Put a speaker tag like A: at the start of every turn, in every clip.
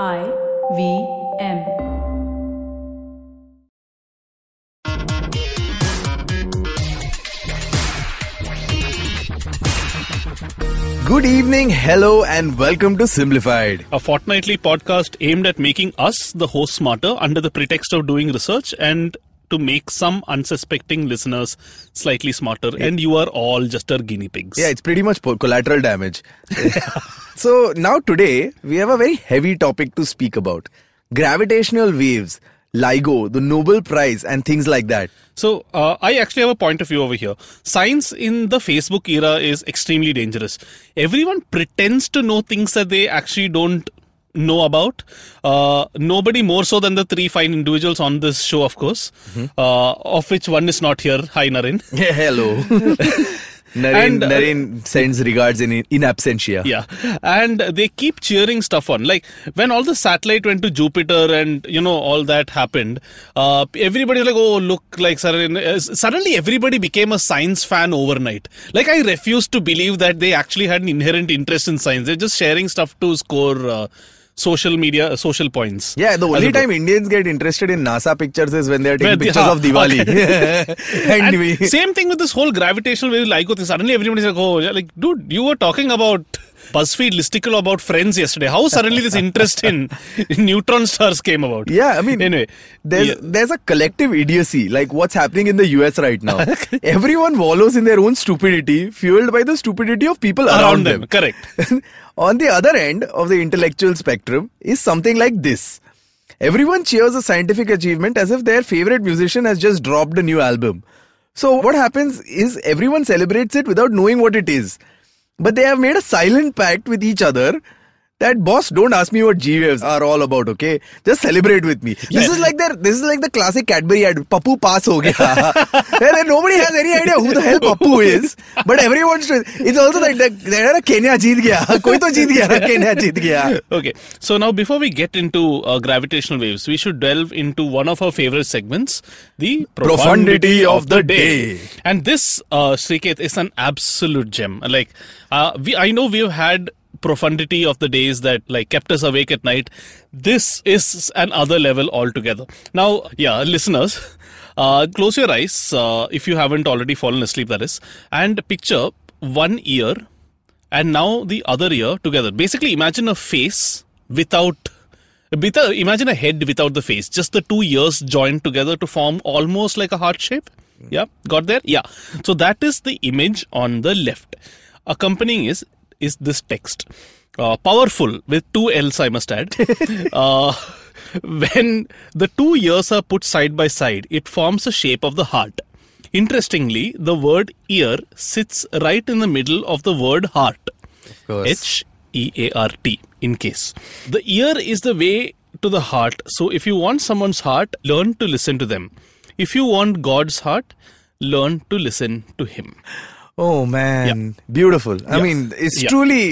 A: I V M.
B: Good evening, hello, and welcome to Simplified.
C: a fortnightly podcast aimed at making us, the host, smarter under the pretext of doing research and to make some unsuspecting listeners slightly smarter. And you are all just our guinea pigs.
B: Yeah, it's pretty much collateral damage. so, now today we have a very heavy topic to speak about gravitational waves, LIGO, the Nobel Prize, and things like that.
C: So, uh, I actually have a point of view over here. Science in the Facebook era is extremely dangerous. Everyone pretends to know things that they actually don't know about. Uh, nobody more so than the three fine individuals on this show, of course, uh, of which one is not here. Hi, Naren.
B: Yeah, hello. Naren,
C: And, uh,
B: Naren sends regards in, in absentia.
C: Yeah, and they keep cheering stuff on. Like when all the satellite went to Jupiter and you know all that happened, uh, everybody was like, "Oh, look!" Like suddenly, uh, suddenly everybody became a science fan overnight. Like I refuse to believe that they actually had an inherent interest in science. They're just sharing stuff to score uh, social media, uh, social points.
B: Yeah, the only time Indians get interested in NASA pictures is when they're taking
C: When
B: pictures of Diwali. and,
C: And
B: we,
C: same thing with this whole gravitational wave LIGO thing. Suddenly everybody's like, oh, like, dude, you were talking about BuzzFeed listicle about friends yesterday. How suddenly this interest in, in neutron stars came about?
B: Yeah, I mean,
C: anyway,
B: there's
C: yeah.
B: there's a collective idiocy, like what's happening in the US right now. Everyone wallows in their own stupidity, fueled by the stupidity of people around,
C: around them. Correct.
B: On the other end of the intellectual spectrum is something like this. Everyone cheers a scientific achievement as if their favorite musician has just dropped a new album. So what happens is everyone celebrates it without knowing what it is. But they have made a silent pact with each other that boss don't ask me what G waves are all about, okay? Just celebrate with me. This
C: Yeah.
B: is like their this is like the classic Cadbury ad, Papu pass ho gaya. and nobody has any idea who the hell Papu is, but everyone's it's also like the, they're Kenya jeet gaya. Koi to jeet gaya, Kenya jeet gaya.
C: Okay, so now before we get into uh, gravitational waves, we should delve into one of our favorite segments, the
B: Profundity of the day.
C: And this, uh, Sriket, is an absolute gem. Like, uh, we I know we've had profundity of the days that like kept us awake at night. This is another level altogether. Now, yeah, listeners. Uh, close your eyes uh, if you haven't already fallen asleep, that is, and picture one ear and now the other ear together. Basically, imagine a face without. Imagine a head without the face, just the two ears joined together to form almost like a heart shape. Yeah, got there? Yeah. So that is the image on the left. Accompanying is is this text. Uh, powerful with two L's, I must add. uh, when the two ears are put side by side, it forms a shape of the heart. Interestingly, the word ear sits right in the middle of the word heart. H E A R T, in case. The ear is the way to the heart. So if you want someone's heart, learn to listen to them. If you want God's heart, learn to listen to Him.
B: Oh man, beautiful. I
C: Yeah.
B: mean, it's
C: Yeah.
B: truly.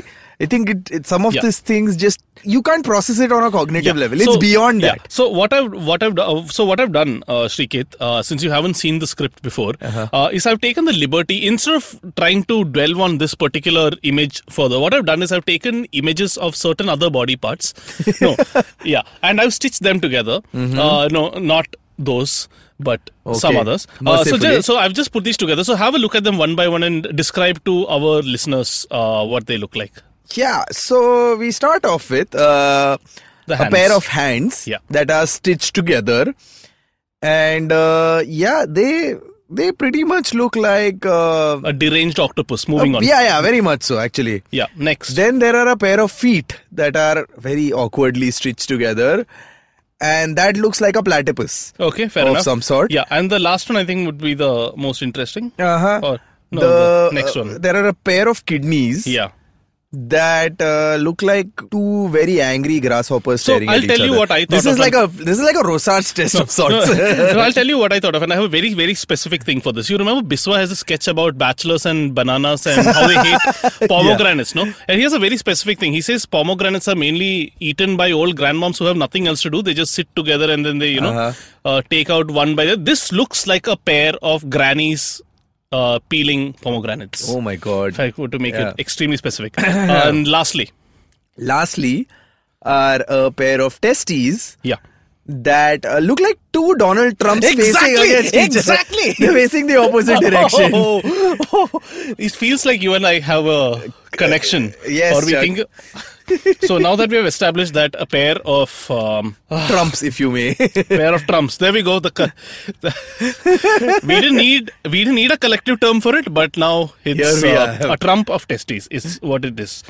B: I think it, it some of these things just you can't process it on a cognitive level. It's
C: So-
B: beyond that.
C: So what I've what I've do- so what I've done, uh, Sriket, uh, since you haven't seen the script before,
B: Uh-huh.
C: uh, is I've taken the liberty instead of trying to dwell on this particular image further. What I've done is I've taken images of certain other body parts. No, yeah, and I've stitched them together. Uh, no, not those. But some
B: Mm-hmm.
C: Others. Uh, so,
B: Mercifully.
C: ju- so I've just put these together. So have a look at them one by one and describe to our listeners uh, what they look like.
B: Yeah. So we start off with uh, a pair of hands
C: Yeah.
B: that are stitched together, and uh, yeah, they they pretty much look like. Uh,
C: A deranged octopus. Moving on.
B: Yeah, yeah, very much so actually.
C: Yeah. Next.
B: Then there are a pair of feet that are very awkwardly stitched together, and that looks like a platypus
C: Okay, fair
B: of
C: enough.
B: some sort.
C: Yeah, and the last one I think would be the most interesting.
B: Uh-huh.
C: Or no,
B: the,
C: the, next
B: uh,
C: one.
B: there are a pair of kidneys
C: yeah.
B: That uh, look like two very angry grasshoppers
C: So,
B: staring
C: I'll
B: at
C: tell
B: each
C: you
B: other.
C: what I thought.
B: This is
C: of
B: like a this is like a Rorschach's test of sorts.
C: No, I'll tell you what I thought of, and I have a very, very specific thing for this. You remember Biswa has a sketch about bachelors and bananas and how they hate pomegranates, no? And he has a very specific thing. He says pomegranates are mainly eaten by old grandmoms who have nothing else to do. They just sit together and then they, you know,
B: Uh-huh.
C: uh, take out one by the. This looks like a pair of grannies uh, peeling pomegranates.
B: oh my god.
C: If I were to make
B: Yeah.
C: it extremely specific. and lastly,
B: Lastly, are a pair of testes
C: Yeah.
B: that uh, look like two Donald Trumps
C: Exactly,
B: facing against each
C: exactly.
B: They're facing the opposite direction.
C: Oh, it feels like you and I have a connection.
B: Yes,
C: Or we
B: Chuck.
C: think. So now that we have established that a pair of um,
B: Trumps, if you may.
C: pair of trumps. There we go. The, co- the we didn't need we didn't need a collective term for it, but now it's
B: Here we
C: uh,
B: are.
C: a trump of testes is what it is.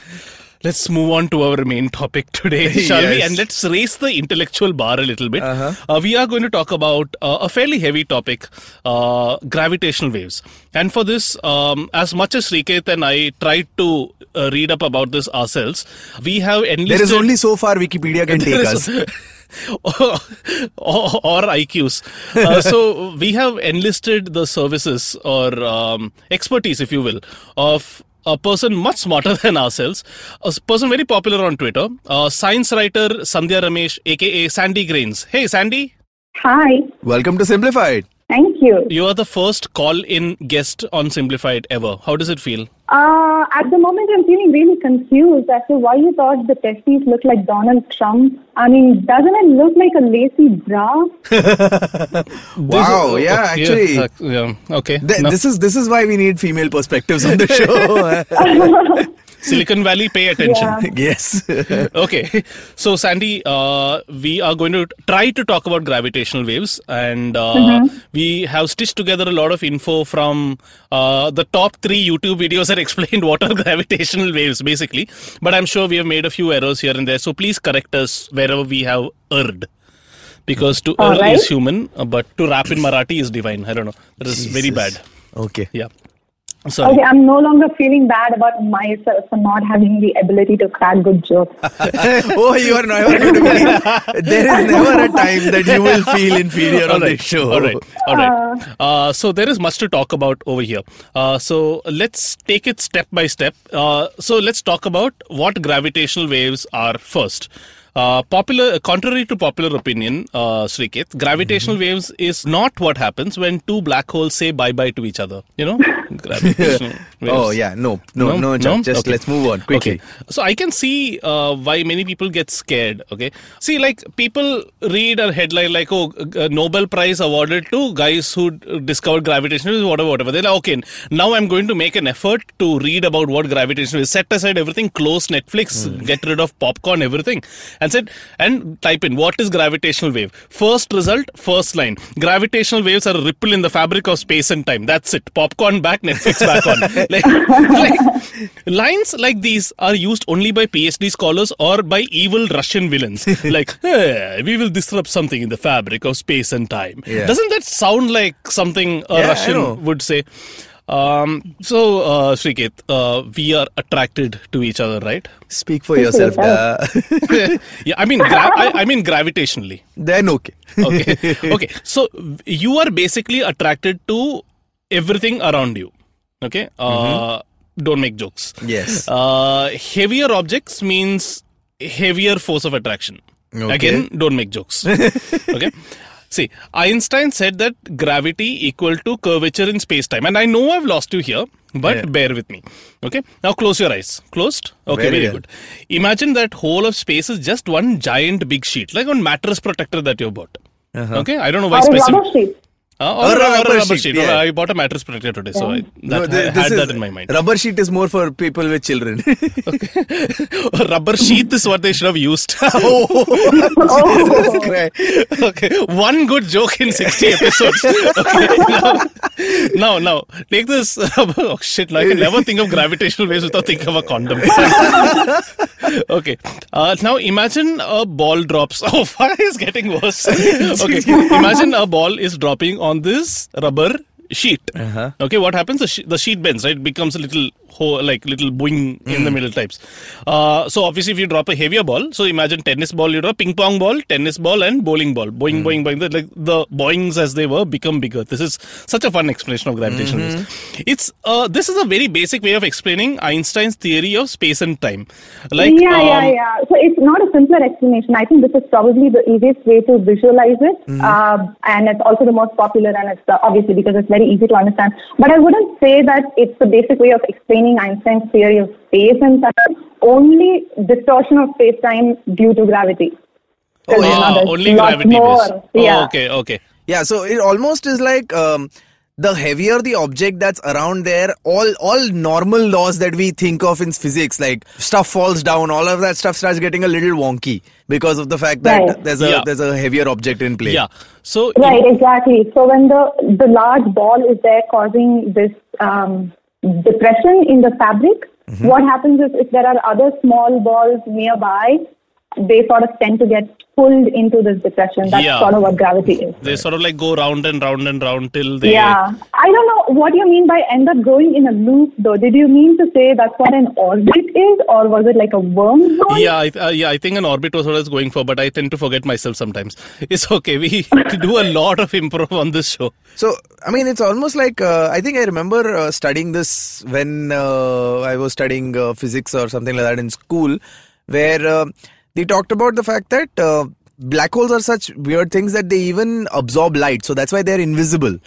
C: Let's move on to our main topic today, shall we?
B: Yes. Uh-huh.
C: And let's raise the intellectual bar a little bit. Uh, we are going to talk about uh, a fairly heavy topic, uh, gravitational waves. And for this, um, as much as Sriket and I tried to uh, read up about this ourselves, we have enlisted.
B: there is only so far Wikipedia can take us.
C: or, or IQs. Uh, so we have enlisted the services or um, expertise, if you will, of a person much smarter than ourselves, a person very popular on Twitter, uh, science writer Sandhya Ramesh, aka Sandy Grains. Hey, Sandy,
D: Hi,
B: Welcome to Simplified.
D: thank you.
C: you are the first call-in guest on Simplified ever. How does it feel?
D: Uh, at the moment, I'm feeling really confused as to why you thought the testes look like Donald Trump. I mean, doesn't it look like a lacy bra?
B: Wow, yeah,
C: Okay,
B: actually.
C: uh, yeah, okay.
B: Th-
C: No.
B: This is this is why we need female perspectives on the show.
C: Silicon Valley, pay attention.
D: Yeah.
B: yes.
C: okay so sandy uh, we are going to try to talk about gravitational waves and uh, we have stitched together a lot of info from uh, the top three youtube videos that explained what are gravitational waves basically but i'm sure we have made a few errors here and there so please correct us wherever we have erred because to
D: All
C: err
D: right.
C: is human uh, but to rap in marathi is divine i don't know that is very bad
B: Okay.
C: yeah sorry
D: Okay, I'm no longer feeling bad about myself for not having the ability to crack good jokes.
B: oh, you are never going to be. There is never a time that you will feel inferior on
C: All right.
B: this show.
C: All right. All right. Uh, so there is much to talk about over here. Uh, so let's take it step by step. Uh, so let's talk about what gravitational waves are first. Uh, popular, contrary to popular opinion, uh, Sriket, gravitational
B: Mm-hmm.
C: waves is not what happens when two black holes say bye bye to each other. You know, gravitational waves.
B: Oh yeah, no, no, no, Chuck, just
C: Okay.
B: let's move on quickly.
C: Okay. So I can see uh, why many people get scared. Okay. See, like people read a headline like, "Oh, a Nobel Prize awarded to guys who d- discovered gravitational waves," whatever, whatever. They're like, "Okay, now I'm going to make an effort to read about what gravitational is. Set aside everything, close Netflix,
B: Hmm.
C: get rid of popcorn, everything, and said and type in what is gravitational wave. First result, first line. Gravitational waves are a ripple in the fabric of space and time. That's it. Popcorn back, Netflix back on. like, like lines like these are used only by PhD scholars or by evil Russian villains. like, "Hey, we will disrupt something in the fabric of space and time.
B: Yeah.
C: Doesn't that sound like something a
B: Yeah,
C: Russian would say? Um, so, uh, Sriket, uh, we are attracted to each other, right?
B: Speak for yourself.
D: yourself.
C: yeah, I mean, gra- I, I mean gravitationally.
B: then okay.
C: Okay, okay. So you are basically attracted to everything around you. Okay, uh, don't make jokes.
B: Yes.
C: Uh, heavier objects means heavier force of attraction.
B: Okay.
C: Again, don't make jokes. okay. See, Einstein said that gravity equal to curvature in space-time, and I know I've lost you here, but
B: Yeah.
C: bear with me. Okay. Now close your eyes. Closed. Okay.
B: Very
C: Very,
B: well.
C: good. Imagine that whole of space is just one giant big sheet, like on mattress protector that you bought.
B: Uh-huh.
C: Okay. I don't know why
D: Or a
C: specific.
D: Rubber sheet.
C: Uh,
B: Or
C: or,
B: a
C: a, or
B: rubber
C: rubber
B: sheet,
C: sheet.
B: yeah.
C: I bought a mattress protector today, so I, that,
B: No,
C: I had
B: this
C: that
B: is-
C: in my mind.
B: Rubber sheet is more for people with children.
C: rubber sheath is what they should have used.
D: Oh,
B: Cry.
C: okay, one good joke in 60 episodes. Okay, now, now, now, take this. oh shit, I can never think of gravitational waves without thinking of a condom. okay, uh, now imagine a ball drops. Oh, fire is getting worse. okay, imagine a ball is dropping on this rubber sheet.
B: Uh-huh.
C: Okay, what happens? The, she- the sheet bends, right? It becomes a little hole, like little boing in
B: Hmm.
C: the middle types. Uh, so obviously, if you drop a heavier ball, so imagine tennis ball, you drop ping pong ball, tennis ball, and bowling ball. Boing,
B: Hmm.
C: boing, boing. The, like the boings as they were become bigger. This is such a fun explanation of gravitational
B: Mm-hmm.
C: waves. It's uh, this is a very basic way of explaining Einstein's theory of space and time. Like
D: yeah, yeah,
C: um,
D: yeah. So it's not a simpler explanation. I think this is probably the easiest way to visualize it,
C: Mm-hmm.
D: uh, and it's also the most popular, and it's uh, obviously because it's very easy to understand. But I wouldn't say that it's the basic way of explaining explaining Einstein's theory of space and time, only distortion of space-time due to gravity.
B: Oh,
D: Because, you
C: Ah,
D: know, there's
C: only gravity
D: more. Yeah.
C: Oh, okay, okay.
B: Yeah, so it almost is like um, the heavier the object that's around there, all all normal laws that we think of in physics, like stuff falls down, all of that stuff starts getting a little wonky because of the fact that
D: Right.
B: there's a
C: Yeah.
B: there's a heavier object in play.
C: Yeah. So
D: Right, exactly. So when the the large ball is there causing this um, depression in the fabric,
C: Mm-hmm.
D: what happens is if there are other small balls nearby, they sort of tend to get pulled into this depression. That's
C: Yeah.
D: sort of what gravity is.
C: they sort of like go round and round and round till they.
D: Yeah, I don't know what you mean by end up going in a loop, though. Did you mean to say that's what an orbit is, or was it like a wormhole?
C: Yeah, I, uh, yeah, I think an orbit was what I was going for, but I tend to forget myself sometimes. It's okay. We do a lot of improv on this show.
B: So I mean, it's almost like uh, I think I remember uh, studying this when uh, I was studying uh, physics or something like that in school, where uh, they talked about the fact that uh, black holes are such weird things that they even absorb light, so that's why they're invisible.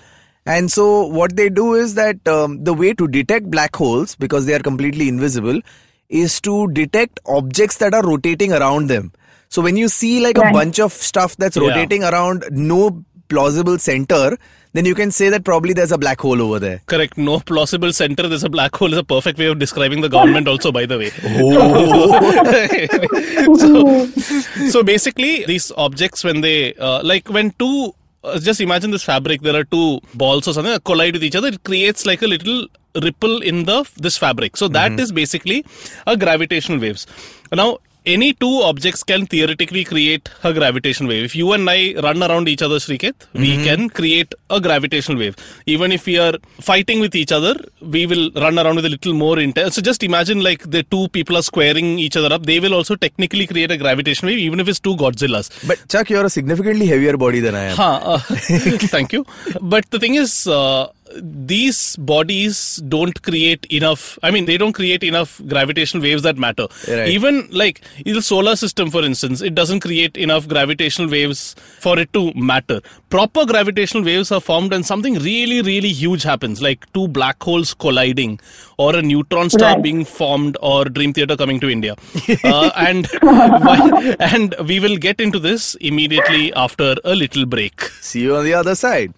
B: And so what they do is that um, the way to detect black holes because they are completely invisible is to detect objects that are rotating around them. So when you see like a bunch of stuff that's
C: Yeah.
B: rotating around no plausible center, then you can say that probably there's a black hole over there.
C: Correct. No plausible center. There's a black hole. Is a perfect way of describing the government. Also, by the way. so, so basically, these objects when they uh, like when two. Uh, just imagine this fabric. There are two balls or something that collide with each other. It creates like a little ripple in the this fabric. So that is basically a gravitational waves. Now, any two objects can theoretically create a gravitational wave. If you and I run around each other, Sriket, we can create a gravitational wave. Even if we are fighting with each other, we will run around with a little more intense. So just imagine like the two people are squaring each other up. They will also technically create a gravitational wave, even if it's two Godzillas.
B: But Chuck, you're a significantly heavier body than I am.
C: Huh, uh, thank you. But the thing is, uh, these bodies don't create enough. I mean, they don't create enough gravitational waves that matter.
B: Right.
C: Even like in the solar system, for instance, it doesn't create enough gravitational waves for it to matter. Proper gravitational waves are formed and something really, really huge happens, like two black holes colliding, or a neutron star
D: Right.
C: being formed, or Dream Theater coming to India. uh, and why- and we will get into this immediately after a little break.
B: See you on the other side.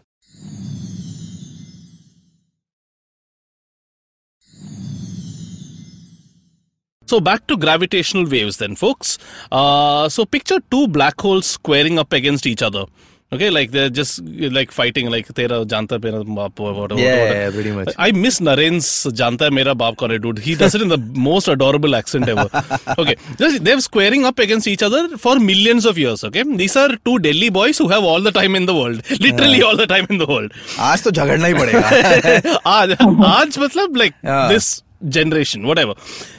C: So back to gravitational waves then, folks. Uh, so picture two black holes squaring up against each other. Okay, like they're just like fighting, like tera janta mera baap, whatever.
B: Yeah,
C: whatever.
B: yeah, pretty much.
C: I miss Naren's janta mera baap kare, dude. He does it in the most adorable accent ever. Okay, just they're squaring up against each other for millions of years. Okay, these are two Delhi boys who have all the time in the world, literally all the time in the world.
B: आज तो झगड़ना ही पड़ेगा
C: आज आज मतलब like
B: Yeah.
C: this generation whatever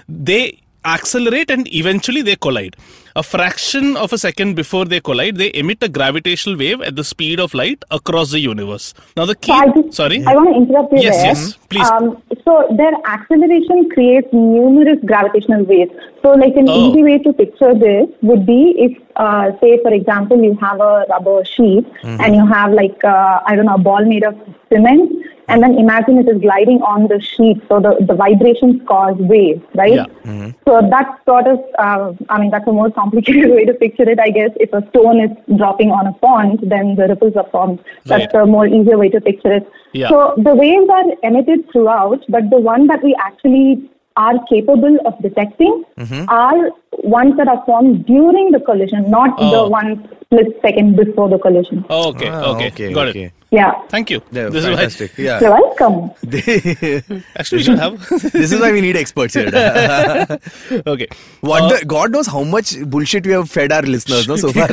C: they accelerate and eventually they collide a fraction of a second before they collide they emit a gravitational wave at the speed of light across the universe now the key
D: So I just,
C: sorry
D: I want to interrupt you
C: Yes,
D: there.
C: yes, please.
D: Um, so their acceleration creates numerous gravitational waves. So like an
C: Oh.
D: easy way to picture this would be if, uh, say, for example, you have a rubber sheet
C: Mm-hmm.
D: and you have like, uh, I don't know, a ball made of cement. And then imagine it is gliding on the sheet, so the, the vibrations cause waves, right?
C: Yeah.
D: So that's sort of, uh, I mean, that's a more complicated way to picture it, I guess. If a stone is dropping on a pond, then the ripples are formed. That's
C: Right.
D: a more easier way to picture it.
C: Yeah.
D: So the waves are emitted throughout, but the one that we actually are capable of detecting are ones that are formed during the collision, not
C: Oh.
D: the ones split second before the collision.
C: Oh, okay,
B: Ah,
C: okay
B: okay,
C: got
B: okay.
C: it
D: Yeah.
C: thank you
B: Yeah,
C: this
B: fantastic.
C: is
B: Yeah.
D: You're welcome.
C: why actually we should have
B: this is why we need experts here.
C: okay
B: What
C: Uh,
B: the, God knows how much bullshit we have fed our listeners, no, so far.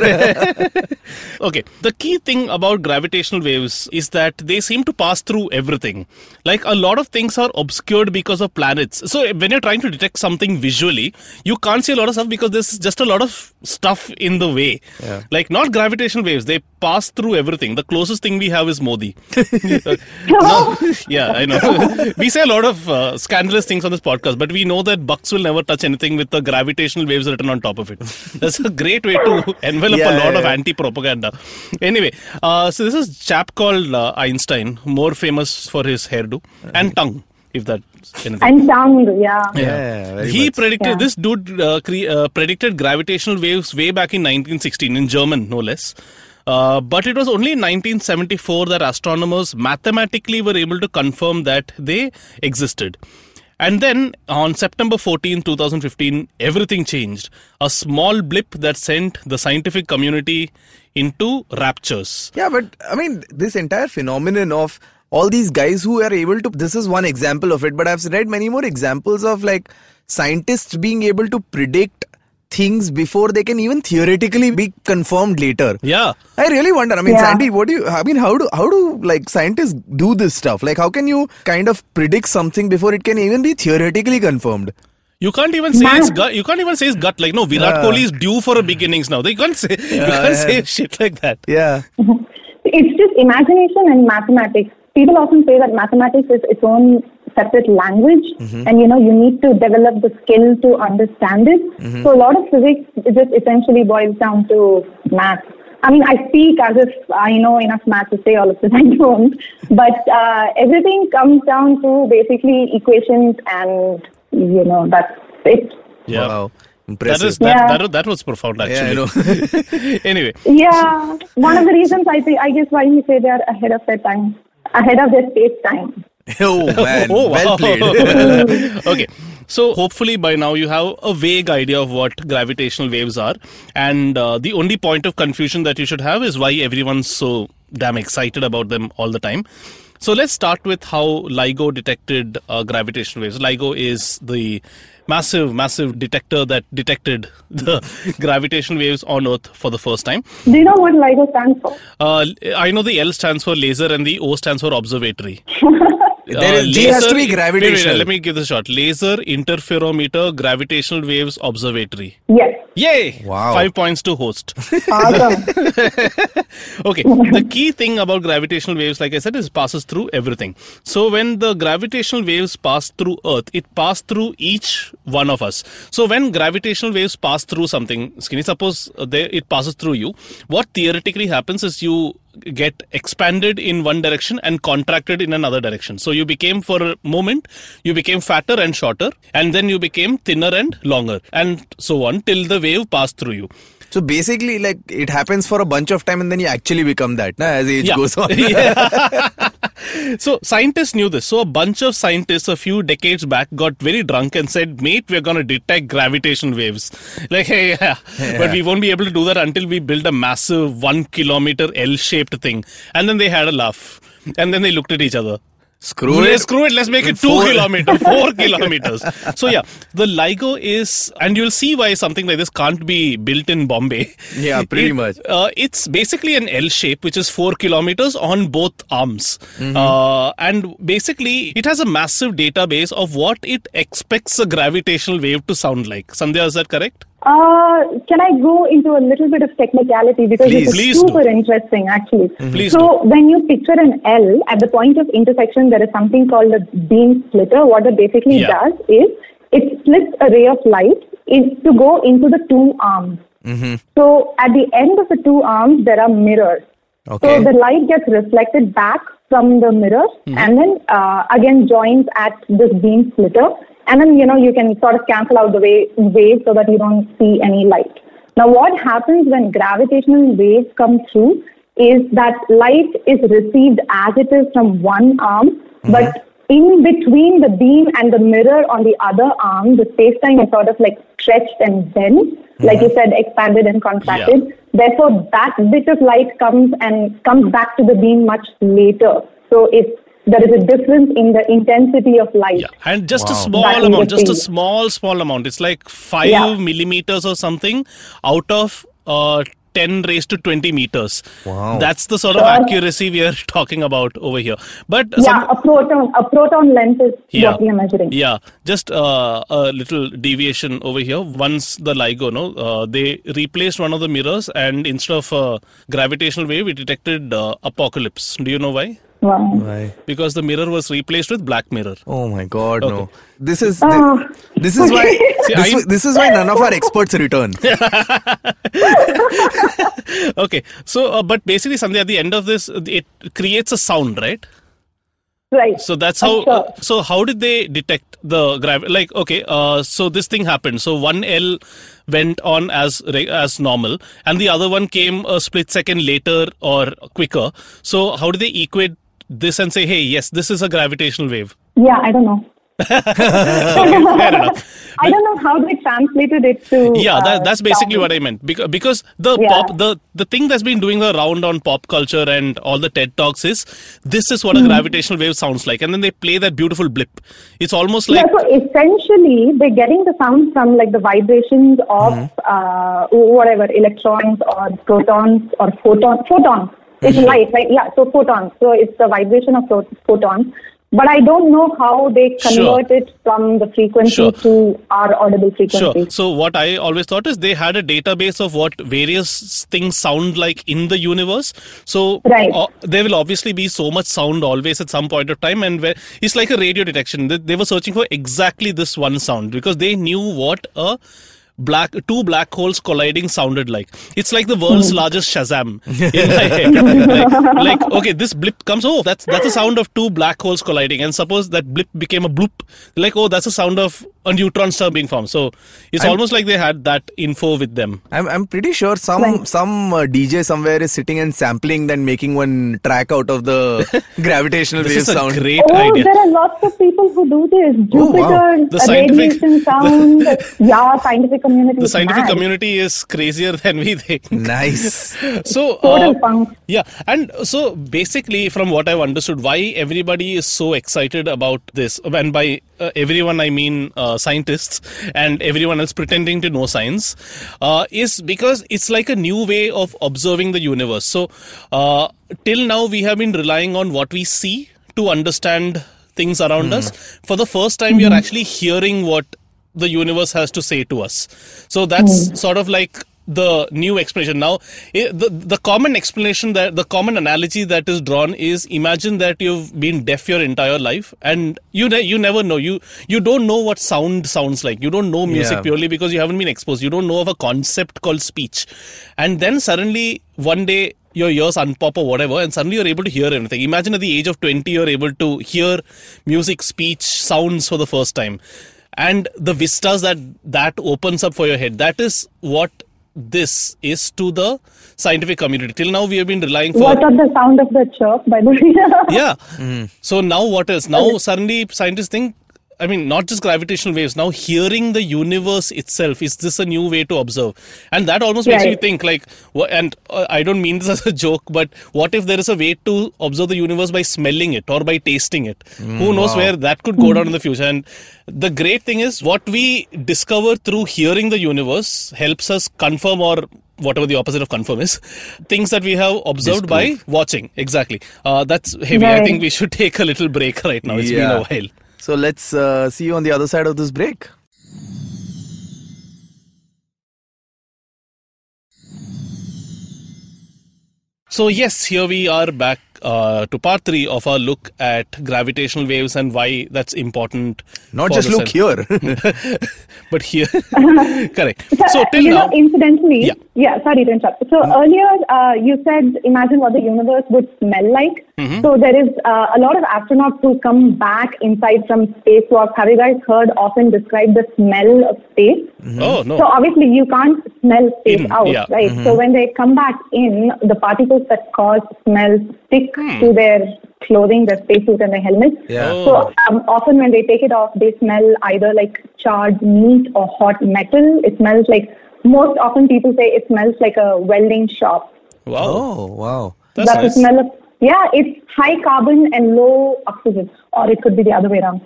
C: Okay, the key thing about gravitational waves is that they seem to pass through everything. Like a lot of things are obscured because of planets. So when you're trying to detect something visually, you can't see a lot of because there's just a lot of stuff in the way.
B: Yeah.
C: Like not gravitational waves, they pass through everything. The closest thing we have is Modi. No, yeah, I know. we say a lot of uh, scandalous things on this podcast, but we know that Bhakts will never touch anything with the gravitational waves written on top of it. That's a great way to envelop
B: Yeah,
C: a lot
B: yeah,
C: of anti-propaganda. Anyway, uh, so this is a chap called uh, Einstein, more famous for his hairdo and tongue. If that's anything.
D: And sound, yeah.
B: Yeah, very
C: he
B: much.
C: predicted
D: Yeah.
C: this dude uh, cre- uh, predicted gravitational waves way back in 1916 in German, no less. Uh, but it was only in 1974 that astronomers mathematically were able to confirm that they existed. And then on September 14, 2015, everything changed. A small blip that sent the scientific community into raptures.
B: Yeah, but I mean, this entire phenomenon of all these guys who are able to. This is one example of it, but I've read many more examples of like scientists being able to predict things before they can even theoretically be confirmed later.
C: Yeah.
B: I really wonder. I mean,
D: Yeah.
B: Sandy, what do you? I mean, how do how do like scientists do this stuff? Like, how can you kind of predict something before it can even be theoretically confirmed?
C: You can't even say
D: Man.
C: it's gut. You can't even say it's gut. Like no, Virat
B: Yeah.
C: Kohli is due for a big innings now. They can't say. you can't
B: yeah.
C: say shit like that.
B: Yeah.
D: It's just imagination and mathematics. People often say that mathematics is its own separate language, and you know you need to develop the skill to understand it. So a lot of physics just essentially boils down to math. I mean, I speak as if I know enough math to say all of this. I don't, but uh, everything comes down to basically equations, and you know that's it.
C: Yeah.
B: Wow.
C: That
B: Impressive.
C: is that,
D: Yeah.
C: that, that was profound
B: yeah, I
C: actually.
B: know.
C: anyway,
D: Yeah, one of the reasons I think I guess why we say they are ahead of their time, ahead of their space time.
B: oh man,
C: Oh,
B: well played.
C: okay. So hopefully by now you have a vague idea of what gravitational waves are, and uh, the only point of confusion that you should have is why everyone's so damn excited about them all the time. So let's start with how LIGO detected uh, gravitational waves. LIGO is the massive, massive detector that detected the gravitational waves on Earth for the first time.
D: Do you know what LIGO stands for?
C: Uh, I know the L stands for laser and the O stands for observatory.
B: There is- G has to be
C: wait, wait,
B: gravitational.
C: let me give this a shot. Laser interferometer gravitational waves observatory.
D: Yes.
C: Yay!
B: Wow.
C: Five points to host.
D: Awesome.
C: okay. the key thing about gravitational waves, like I said, is passes through everything. So when the gravitational waves pass through Earth, it pass through each one of us. So when gravitational waves pass through something, Skinny, suppose uh, they, it passes through you, what theoretically happens is you get expanded in one direction and contracted in another direction. So you became for a moment, you became fatter and shorter, and then you became thinner and longer, and so on till the wave passed through you.
B: So basically, like it happens for a bunch of time, and then you actually become that na, as age
C: Yeah.
B: goes on.
C: Yeah. so scientists knew this. So a bunch of scientists a few decades back got very drunk and said, "Mate, we're going to detect gravitational waves." Like, hey, yeah. but we won't be able to do that until we build a massive one kilometer L-shaped thing. And then they had a laugh, and then they looked at each other.
B: Screw it.
C: Screw it. Let's make it two kilometers, four kilometers. So yeah, the LIGO is, and you'll see why something like this can't be built in Bombay.
B: Yeah, pretty
C: It-
B: much.
C: Uh, it's basically an L shape, which is four kilometers on both arms,
B: Mm-hmm.
C: uh, and basically it has a massive database of what it expects a gravitational wave to sound like. Sandhya, is that correct?
D: Uh, can I go into a little bit of technicality because
B: Please.
D: it's
C: Please do.
D: super interesting actually.
C: Please
D: so when you picture an L at the point of intersection, there is something called a beam splitter. What it basically
C: Yeah.
D: does is it splits a ray of light in, to go into the two arms. So at the end of the two arms, there are mirrors.
B: Okay.
D: So the light gets reflected back from the mirror and then uh, again joins at this beam splitter. And then, you know, you can sort of cancel out the wave, wave so that you don't see any light. Now, what happens when gravitational waves come through is that light is received as it is from one arm, but in between the beam and the mirror on the other arm, the space-time is sort of like stretched and bent, like you said, expanded and contracted. Therefore, that bit of light comes and comes back to the beam much later. So if there is a difference in the intensity of light.
C: Yeah, and just a small amount, just a small, small amount. It's like five
D: Yeah.
C: millimeters or something out of uh, 10 raised to 20 meters.
B: Wow.
C: That's the sort of
D: Sure.
C: accuracy we are talking about over here. But
D: Yeah,
C: some-
D: a proton a proton length is
C: yeah,
D: what we are measuring.
C: yeah. Just uh, a little deviation over here. Once the LIGO, no, uh, they replaced one of the mirrors, and instead of uh, gravitational wave, it detected uh, apocalypse. Do you know why?
D: Wow.
B: Right.
C: Because the mirror was replaced with black mirror.
B: Oh my God, no. This is
D: Ah.
B: this is why
C: See,
B: this,
C: I-
B: is- this is why none of our experts return.
C: Okay, so uh, but basically, Sandhya, at the end of this, it creates a sound, right?
D: right.
C: So that's
D: Uh,
C: how.
D: sure.
C: so how did they detect the gravity? Like, okay, uh, so this thing happened. So one L went on as as normal, and the other one came a split second later or quicker. So how do they equate this and say, hey, yes, this is a gravitational wave?
D: Yeah, I don't know. I don't know how they translated it to.
C: Yeah,
D: uh,
C: that, that's basically what I meant. Because, because the
D: Yeah.
C: pop, the the thing that's been doing the round on pop culture and all the TED talks is this is
D: Hmm.
C: what a gravitational wave sounds like, and then they play that beautiful blip. It's almost like
D: yeah, so essentially, they're getting the sound from like the vibrations of
C: Mm-hmm.
D: uh, whatever electrons or protons or photon photons. It's
C: Mm-hmm.
D: light, right? Yeah, so photons. So it's the vibration of pho- photons. But I don't know how they
C: Sure.
D: convert it from the frequency
C: Sure.
D: to our audible frequency.
C: Sure. So what I always thought is they had a database of what various things sound like in the universe. So
D: Right.
C: uh, there will obviously be so much sound always at some point of time, and where it's like a radio detection. They, they were searching for exactly this one sound because they knew what a black two black holes colliding sounded like it's like the world's largest shazam in my head like, like, okay this blip comes oh that's that's the sound of two black holes colliding and suppose that blip became a bloop like oh that's the sound of a neutron star being formed so it's
B: I'm-
C: almost like they had that info with them
B: I'm, I'm pretty sure some
D: Right.
B: some uh, DJ somewhere is sitting and sampling, then making one track out of the gravitational
C: this
B: wave
C: is a
B: sound.
C: great
D: Oh,
C: idea
D: there are lots of people who do this.
B: Oh, wow.
D: Jupiter,
C: The scientific-
D: radiation sound. yeah, scientific community.
C: the scientific
D: mad.
C: community is crazier than we think
B: Nice.
C: so
D: Total
C: uh,
D: punk.
C: Yeah, and so basically, from what I've understood, why everybody is so excited about this, and by uh, everyone I mean uh, scientists and everyone else pretending to know science, uh, is because it's like a new way of observing the universe. So, uh, till now, we have been relying on what we see to understand things around us. For the first time, we are actually hearing what the universe has to say to us. So that's hmm. sort of like the new explanation. Now, i- the the common explanation that the common analogy that is drawn is imagine that you've been deaf your entire life and you ne- you never know you you don't know what sound sounds like. You don't know music
B: Yeah.
C: purely because you haven't been exposed. You don't know of a concept called speech, and then suddenly one day your ears unpop or whatever, and suddenly you're able to hear everything. Imagine at the age of 20, you're able to hear music, speech, sounds for the first time. And the vistas that that opens up for your head, that is what this is to the scientific community. Till now, we have been relying for
D: What are the sound of the chirp, by the way?
C: yeah. So now what else? Now suddenly scientists think, I mean, not just gravitational waves. Now hearing the universe itself is this a new way to observe? And that almost makes
D: Right.
C: me think like, and uh, I don't mean this as a joke, but what if there is a way to observe the universe by smelling it or by tasting it? Who knows
B: wow.
C: where that could go down in the future? And the great thing is, what we discover through hearing the universe helps us confirm or whatever the opposite of confirm is things that we have observed by watching exactly uh, that's heavy i think we should take a little break right now It's been a while
B: So let's uh, see you on the other side of this break.
C: so yes here we are back uh, to part three of our look at gravitational waves and why that's important
B: Not just look
C: cell.
B: here.
C: but here correct so till
D: you
C: now
D: know, incidentally,
C: Yeah.
D: Yeah. sorry to interrupt. So earlier, uh, you said, imagine what the universe would smell like.
C: Mm-hmm.
D: So there is uh, a lot of astronauts who come back inside from spacewalks. Have you guys heard often describe the smell of space?
C: oh no
D: So obviously, you can't smell space out,
C: yeah.
D: right? So when they come back in, the particles that cause smell stick
C: Hmm.
D: to their clothing, their spacesuit, and their helmets.
B: Yeah.
C: Oh.
D: So um, often when they take it off, they smell either like charred meat or hot metal. It smells like most often people say it smells like a welding shop.
C: wow
B: oh, wow.
C: that's
D: That's
C: nice
D: the smell of yeah. It's high carbon and low oxygen, or it could be the other way around.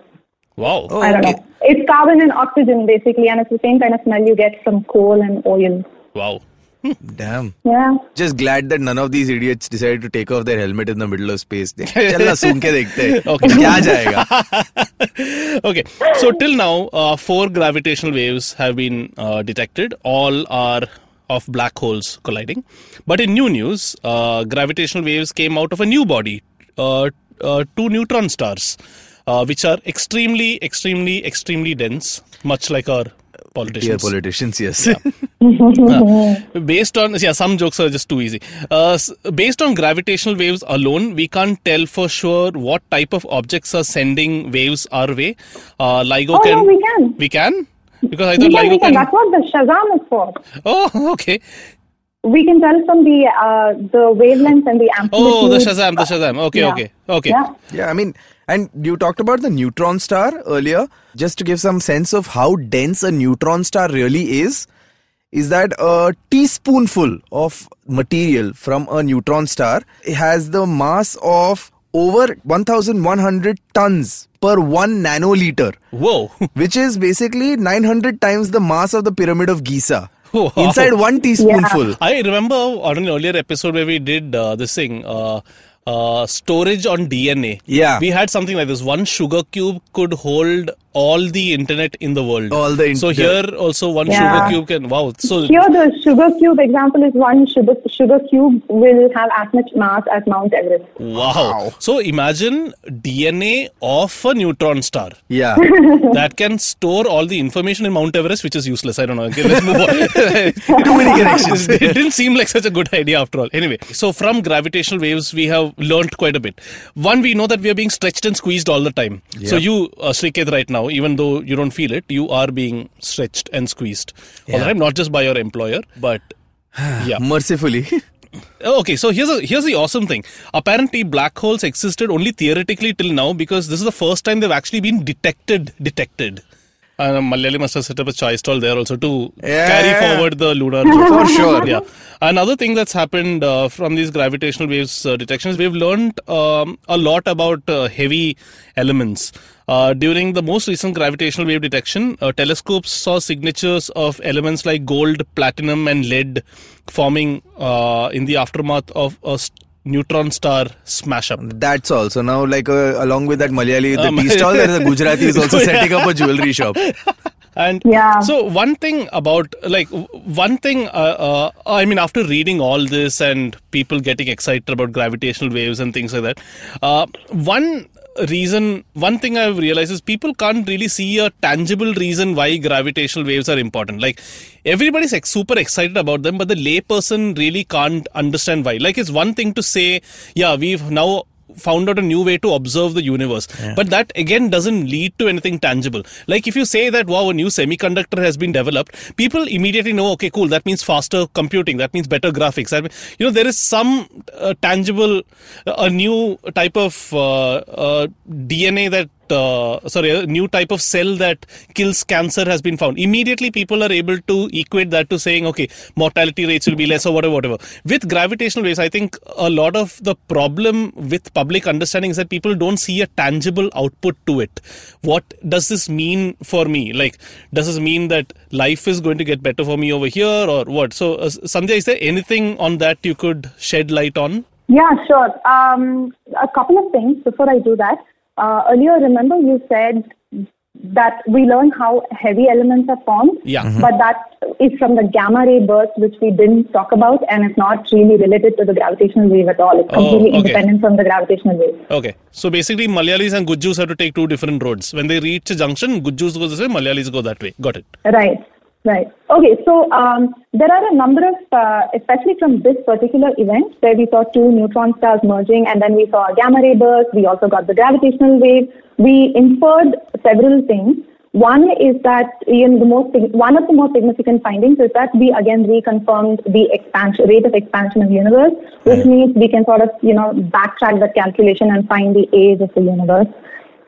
C: wow
B: Oh,
D: I don't
B: okay.
D: know. It's carbon and oxygen basically, and it's the same kind of smell you get from coal and oil.
C: wow
B: Damn.
D: Yeah.
B: Just glad that none of these idiots decided to take off their helmet in the middle of space. चलना सूंघ के देखते हैं
C: Okay.
B: क्या जाएगा
C: okay so till now uh, four gravitational waves have been uh, detected all are of black holes colliding but in new news uh, gravitational waves came out of a new body uh, uh, two neutron stars uh, which are extremely extremely extremely dense much like our politicians.
B: Dear politicians, yes.
C: based on yeah some jokes are just too easy uh, based on gravitational waves alone we can't tell for sure what type of objects are sending waves our way uh, LIGO
D: Oh,
C: can
D: no, we can.
C: we can because I
D: We
C: thought
D: can,
C: LIGO
D: we can.
C: can
D: That's what the Shazam is for.
C: oh okay
D: We can tell from the uh, the wavelength and the amplitude.
C: oh the Shazam the Shazam okay
D: Yeah.
C: okay okay
D: Yeah.
B: Yeah, I mean, and you talked about the neutron star earlier. Just to give some sense of how dense a neutron star really is, is that a teaspoonful of material from a neutron star has the mass of over 1100 tons per 1 nanoliter,
C: whoa
B: which is basically 900 times the mass of the pyramid of Giza.
C: Wow.
B: Inside one teaspoonful.
C: I remember on an earlier episode where we did uh, this thing, uh, uh, storage on DNA.
B: Yeah.
C: We had something like this. One sugar cube could hold all the internet in the world.
B: All the
C: So here also one
D: Yeah.
C: sugar cube can. Wow. So
D: Here, the sugar cube example is one sugar, sugar cube will have as much mass as Mount Everest.
C: wow. So imagine DNA of a neutron star
B: Yeah.
C: that can store all the information in Mount Everest, which is useless. I don't know. Okay, let's move on.
B: Too many connections.
C: it didn't seem like such a good idea after all. Anyway, so from gravitational waves, we have learned quite a bit. One, we know that we are being stretched and squeezed all the time. So you, uh, Sriket, right now, even though you don't feel it, you are being stretched and squeezed all the
B: Yeah.
C: time, not just by your employer, but yeah.
B: Mercifully.
C: Okay, so here's a here's the awesome thing. Apparently, black holes existed only theoretically till now because this is the first time they've actually been detected. Detected. And Malayali must have set up a chai stall there also to
B: Yeah.
C: carry forward the lunar.
B: For sure.
C: Yeah. Another thing that's happened uh, from these gravitational waves uh, detections, we've learned um, a lot about uh, heavy elements. Uh, during the most recent gravitational wave detection, uh, telescopes saw signatures of elements like gold, platinum, and lead forming uh, in the aftermath of a s- neutron star smash up.
B: That's all. So now, like, uh, along with that Malayali, the
C: Um,
B: tea stall, there is a Gujarati is also setting up a jewelry shop.
C: And
D: Yeah.
C: so one thing about like one thing, uh, uh, I mean, after reading all this and people getting excited about gravitational waves and things like that, uh, one reason, one thing I've realized is people can't really see a tangible reason why gravitational waves are important. Like everybody's ex- super excited about them, but the layperson really can't understand why. Like it's one thing to say, yeah, we've now found out a new way to observe the universe. But that again doesn't lead to anything tangible. Like if you say that wow, a new semiconductor has been developed, people immediately know okay, cool. That means faster computing. That means better graphics. That mean- you know there is some uh, tangible, uh, a new type of uh, uh, DNA that. Uh, sorry, a new type of cell that kills cancer has been found. Immediately, people are able to equate that to saying, okay, mortality rates will be less or whatever, whatever. With gravitational waves, I think a lot of the problem with public understanding is that people don't see a tangible output to it. What does this mean for me? Like, does this mean that life is going to get better for me over here or what? So, uh, Sandhya, is there anything on that you could shed light on?
D: Yeah, sure. Um, a couple of things before I do that. Uh, earlier, remember you said that we learn how heavy elements are formed,
C: Yeah.
D: but that is from the gamma ray burst, which we didn't talk about, and it's not really related to the gravitational wave at all. It's
C: Oh,
D: completely
C: okay.
D: independent from the gravitational wave.
C: Okay. So basically, Malayalis and Gujjus have to take two different roads. When they reach a junction, Gujjus go this way, Malayalis go that way. Got it.
D: Right, right. Okay, so um, there are a number of, uh, especially from this particular event, where we saw two neutron stars merging, and then we saw a gamma ray burst. We also got the gravitational wave. We inferred several things. One is that you know, the most one of the most significant findings is that we again reconfirmed the expansion rate of expansion of the universe, which means we can sort of you know backtrack that calculation and find the age of the universe.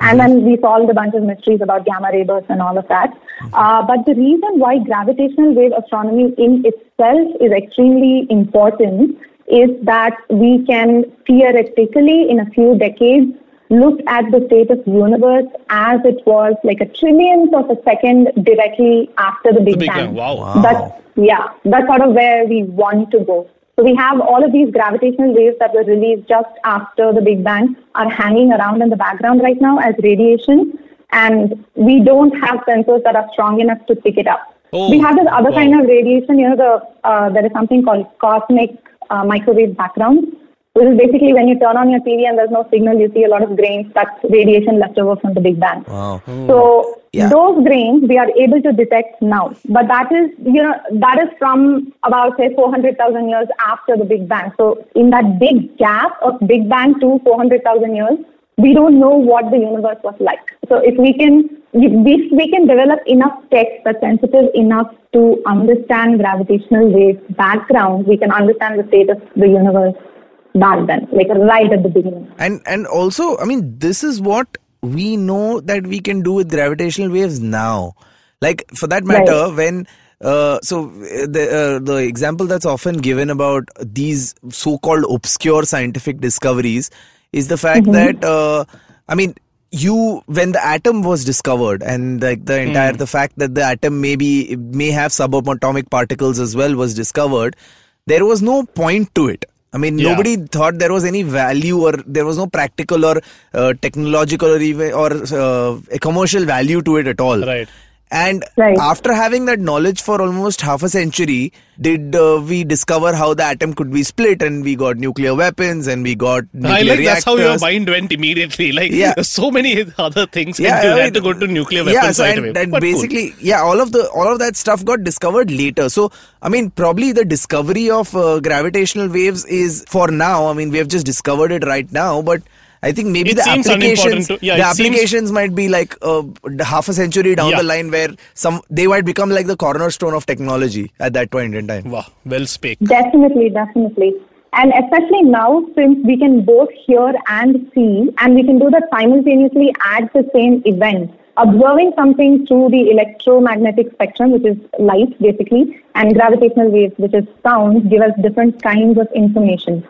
D: And then we solved a bunch of mysteries about gamma ray bursts and all of that. Uh, but the reason why gravitational wave astronomy in itself is extremely important is that we can theoretically, in a few decades, look at the state of the universe as it was like a trillionth of a second directly after the Big,
C: Big
D: Bang.
C: Bang, wow.
B: Wow.
D: That's yeah, that's sort of where we want to go. So we have all of these gravitational waves that were released just after the Big Bang are hanging around in the background right now as radiation, and we don't have sensors that are strong enough to pick it up.
C: Oh,
D: we have this other
C: wow.
D: kind of radiation. You know, the uh, there is something called cosmic uh, microwave background. Which is basically when you turn on your TV and there's no signal, you see a lot of grains. That's radiation left over from the Big Bang.
B: Wow.
D: So
B: Yeah.
D: those grains we are able to detect now, but that is you know that is from about say 400,000 years after the Big Bang. So in that big gap of Big Bang to 400,000 years, we don't know what the universe was like. So if we can if we, we can develop enough tech that's sensitive enough to understand gravitational waves background, we can understand the state of the universe back then, like right at the beginning.
B: and and also i mean this is what we know that we can do with gravitational waves now. Like for that matter when uh, so uh, the uh, the example that's often given about these so-called obscure scientific discoveries is the fact that uh, I mean you when the atom was discovered and like the entire the fact that the atom maybe may have subatomic particles as well was discovered there was no point to it I mean,
C: Yeah.
B: nobody thought there was any value or there was no practical or uh, technological or even or uh, a commercial value to it at all.
C: Right.
B: And
D: Right.
B: after having that knowledge for almost half a century, did uh, we discover how the atom could be split and we got nuclear weapons and we got nuclear
C: I like that's how your mind went immediately. Like
B: Yeah.
C: so many other things.
B: Yeah,
C: Yeah, you
B: I
C: had to go to nuclear
B: yeah,
C: weapons
B: so
C: right
B: and,
C: away.
B: and
C: But cool.
B: basically, yeah, all of the all of that stuff got discovered later. So, I mean, probably the discovery of uh, gravitational waves is for now. I mean, we have just discovered it right now, but I think maybe
C: It
B: the applications,
C: to- yeah,
B: the
C: it seems-
B: applications might be like uh, half a century down
C: Yeah.
B: the line, where some they might become like the cornerstone of technology at that point in time.
C: Wow, well spake.
D: Definitely, definitely. And especially now, since we can both hear and see, and we can do that simultaneously at the same event, observing something through the electromagnetic spectrum, which is light basically, and gravitational waves, which is sound, give us different kinds of information.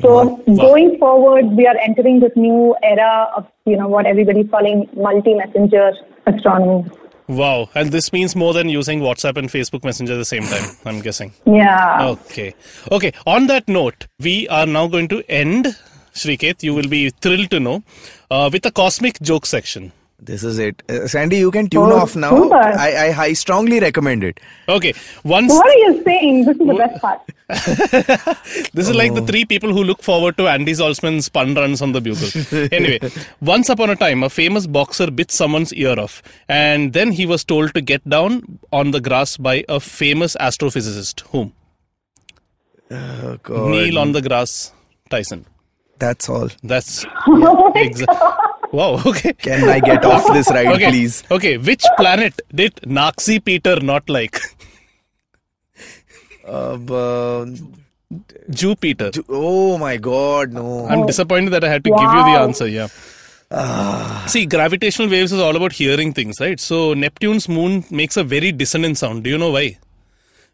D: So going forward, we are entering this new era of you know what everybody's calling multi-messenger astronomy.
C: Wow, and this means more than using WhatsApp and Facebook Messenger at the same time. I'm guessing.
D: Yeah.
C: Okay. Okay. On that note, we are now going to end, Sriket. You will be thrilled to know, uh, with a cosmic joke section.
B: This is it, uh, Sandy. You can tune
D: Oh,
B: off now.
D: super.
B: I, I I strongly recommend it.
C: Okay. Once
D: What are you saying? This is the best part.
C: this is like
B: Oh.
C: the three people who look forward to Andy Zaltzman's pun runs on the bugle. anyway, once upon a time, a famous boxer bit someone's ear off, and then he was told to get down on the grass by a famous astrophysicist. Whom?
B: Oh, God.
C: Kneel on the grass, Tyson.
B: That's all.
C: That's
D: Oh my
C: exactly. Wow. Okay.
B: Can I get off this ride,
C: Okay.
B: please?
C: Okay. Which planet did Nazi Peter not like?
B: Uh, bu-
C: Jupiter.
B: oh my God, no.
C: I'm disappointed that I had to give you the answer. Yeah. Ah. See, gravitational waves is all about hearing things, right? So Neptune's moon makes a very dissonant sound. Do you know why?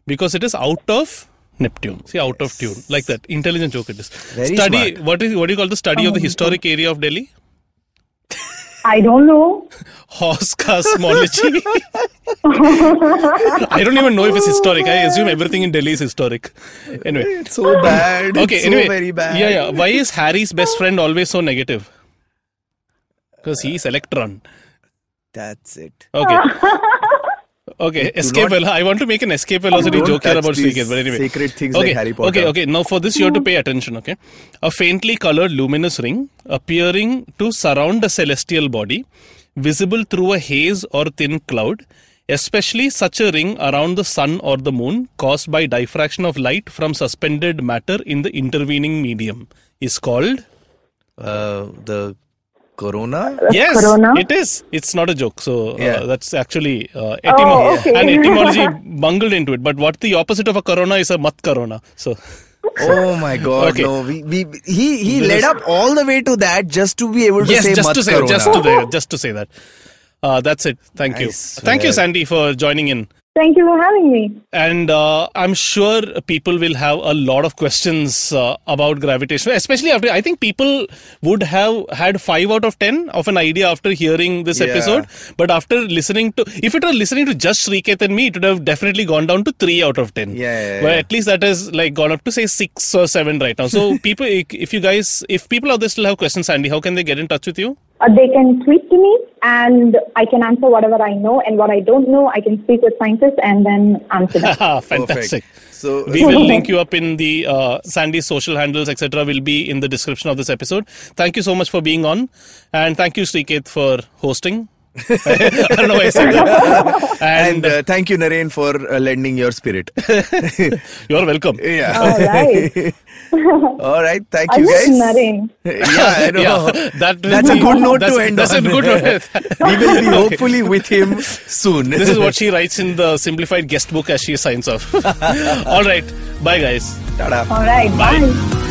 C: Because it is out of Neptune. See, out of tune, like that. Intelligent joke it is.
B: Very
C: study.
B: smart.
C: What is what do you call the study of the um, historic area of Delhi?
D: I don't know.
C: Horse cosmology. I don't even know if it's historic. I assume everything in Delhi is historic. Anyway.
B: It's so bad.
C: Okay,
B: it's
C: anyway.
B: so very bad.
C: Yeah, yeah. Why is Harry's best friend always so negative? Because he's electron.
B: That's it.
C: Okay. Okay, escape.
B: not-
C: I want to make an escape velocity joke here about Sriket, but anyway.
B: sacred things
C: okay,
B: like Harry Potter.
C: Okay, okay. Now for this, you have to pay attention. Okay, a faintly colored luminous ring appearing to surround a celestial body, visible through a haze or thin cloud. Especially such a ring around the sun or the moon, caused by diffraction of light from suspended matter in the intervening medium, is called.
B: Uh, the Corona?
C: Yes,
D: Corona?
C: it is. It's not a joke. So
B: Yeah.
C: uh, that's actually uh, etymo-
D: Oh, okay.
C: an etymology bungled into it. But what the opposite of a corona is a mat corona. So
B: Oh my God!
C: Okay.
B: No, we, we he he
C: This
B: led up all the way to that just to be able to
C: yes,
B: say
C: just
B: Mat
C: to say,
B: Corona.
C: just to there, just to say that. Uh, that's it. Thank you.
B: I
C: Thank you. Sandy, for joining in.
D: Thank you for having me.
C: And uh, I'm sure people will have a lot of questions uh, about gravitation, especially after. I think people would have had five out of ten of an idea after hearing this
B: Yeah.
C: episode. But after listening to, if it were listening to just Sriket and me, it would have definitely gone down to three out of ten.
B: Yeah, yeah,
C: But
B: yeah.
C: at least that has like gone up to say six or seven right now. So people, if you guys, if people out there still have questions, Sandy, how can they get in touch with you?
D: Uh, they can tweet to me and I can answer whatever I know and what I don't know. I can speak with scientists and then answer them.
C: Ah, Fantastic.
B: Perfect. So
C: We will link you up in the uh, Sandy's social handles, etc. Will be in the description of this episode. Thank you so much for being on, and thank you, Sriket, for hosting. I don't know why I said that.
B: and
C: And
B: uh, thank you, Naren, for uh, lending your spirit.
C: you're welcome.
B: yeah.
D: All right.
B: All right. Thank
D: I
B: you,
D: miss
B: guys.
D: Naren.
B: yeah, I know.
C: Yeah, that will
B: That's a good note to end on.
C: That's
B: on.
C: a good note.
B: we will be hopefully with him soon.
C: this is what she writes in the simplified guest book as she signs off. All right. Bye, guys.
B: Ta-da.
D: All right.
C: Bye.
D: Bye.